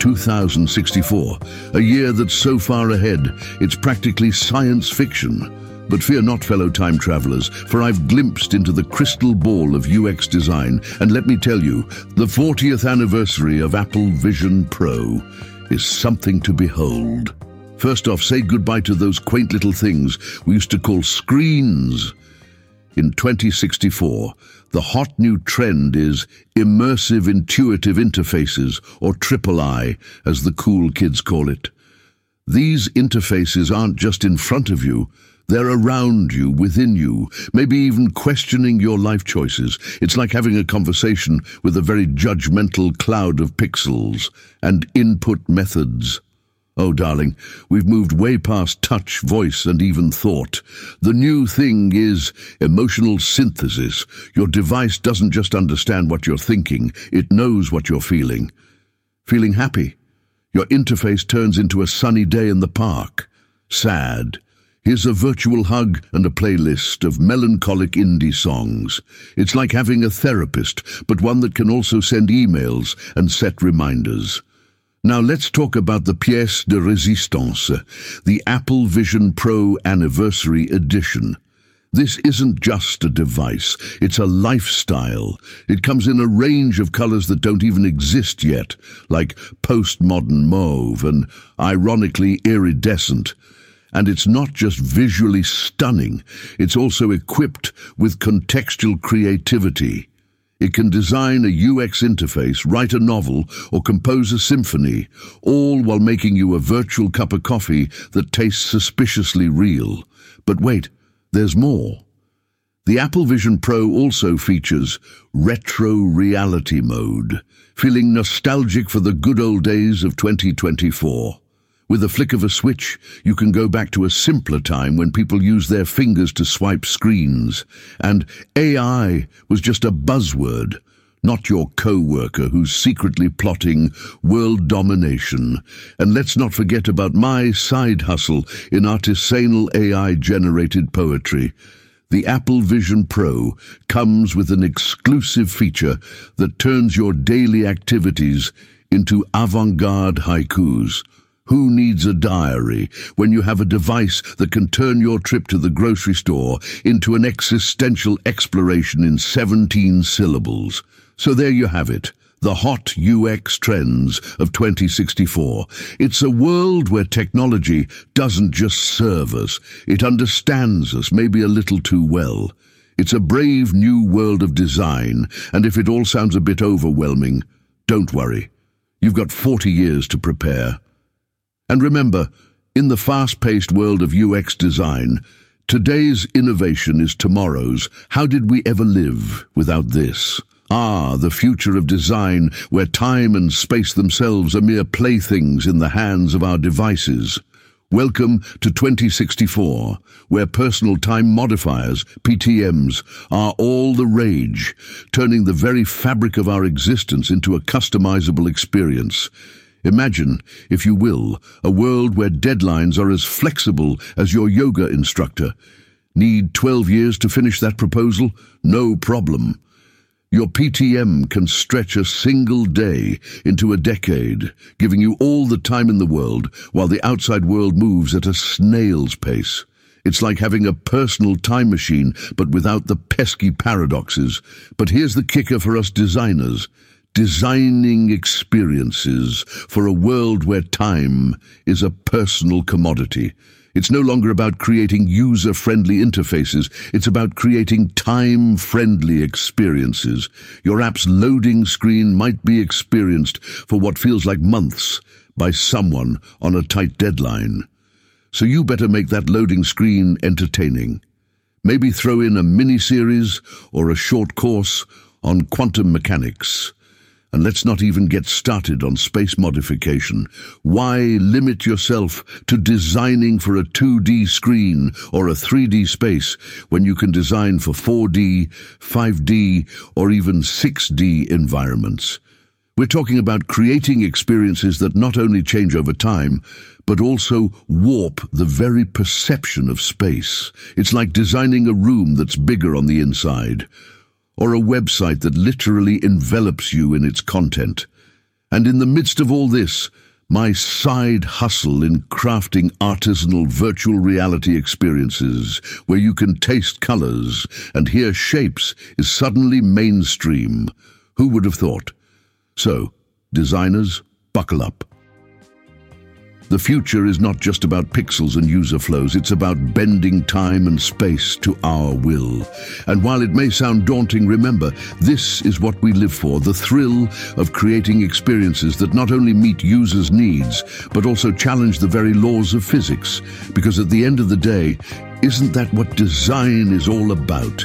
2064, a year that's so far ahead, it's practically science fiction. But fear not, fellow time travelers, for I've glimpsed into the crystal ball of UX design, and let me tell you, the 40th anniversary of Apple Vision Pro is something to behold. First off, say goodbye to those quaint little things we used to call screens. In 2064, the hot new trend is immersive intuitive interfaces, or triple I, as the cool kids call it. These interfaces aren't just in front of you, they're around you, within you, maybe even questioning your life choices. It's like having a conversation with a very judgmental cloud of pixels and input methods. Oh, darling, we've moved way past touch, voice, and even thought. The new thing is emotional synthesis. Your device doesn't just understand what you're thinking, it knows what you're feeling. Feeling happy? Your interface turns into a sunny day in the park. Sad? Here's a virtual hug and a playlist of melancholic indie songs. It's like having a therapist, but one that can also send emails and set reminders. Now let's talk about the pièce de résistance, the Apple Vision Pro Anniversary Edition. This isn't just a device, it's a lifestyle. It comes in a range of colors that don't even exist yet, like postmodern mauve and ironically iridescent. And it's not just visually stunning, it's also equipped with contextual creativity. It can design a UX interface, write a novel, or compose a symphony, all while making you a virtual cup of coffee that tastes suspiciously real. But wait, there's more. The Apple Vision Pro also features Retro Reality Mode, feeling nostalgic for the good old days of 2024. With a flick of a switch, you can go back to a simpler time when people used their fingers to swipe screens, and AI was just a buzzword, not your co-worker who's secretly plotting world domination. And let's not forget about my side hustle in artisanal AI-generated poetry. The Apple Vision Pro comes with an exclusive feature that turns your daily activities into avant-garde haikus. Who needs a diary when you have a device that can turn your trip to the grocery store into an existential exploration in 17 syllables? So there you have it, the hot UX trends of 2064. It's a world where technology doesn't just serve us, it understands us maybe a little too well. It's a brave new world of design, and if it all sounds a bit overwhelming, don't worry. You've got 40 years to prepare. And remember, in the fast-paced world of UX design, today's innovation is tomorrow's. How did we ever live without this? Ah, the future of design, where time and space themselves are mere playthings in the hands of our devices. Welcome to 2064, where personal time modifiers, PTMs, are all the rage, turning the very fabric of our existence into a customizable experience. Imagine, if you will, a world where deadlines are as flexible as your yoga instructor. Need 12 years to finish that proposal? No problem. Your PTM can stretch a single day into a decade, giving you all the time in the world while the outside world moves at a snail's pace. It's like having a personal time machine, but without the pesky paradoxes. But here's the kicker for us designers designing experiences for a world where time is a personal commodity. It's no longer about creating user-friendly interfaces. It's about creating time-friendly experiences. Your app's loading screen might be experienced for what feels like months by someone on a tight deadline. So you better make that loading screen entertaining. Maybe throw in a mini-series or a short course on quantum mechanics. And let's not even get started on space modification. Why limit yourself to designing for a 2D screen or a 3D space when you can design for 4D, 5D, or even 6D environments? We're talking about creating experiences that not only change over time, but also warp the very perception of space. It's like designing a room that's bigger on the inside or a website that literally envelops you in its content. And in the midst of all this, my side hustle in crafting artisanal virtual reality experiences where you can taste colors and hear shapes is suddenly mainstream. Who would have thought? So, designers, buckle up. The future is not just about pixels and user flows, it's about bending time and space to our will. And while it may sound daunting, remember, this is what we live for, the thrill of creating experiences that not only meet users' needs, but also challenge the very laws of physics. Because at the end of the day, isn't that what design is all about?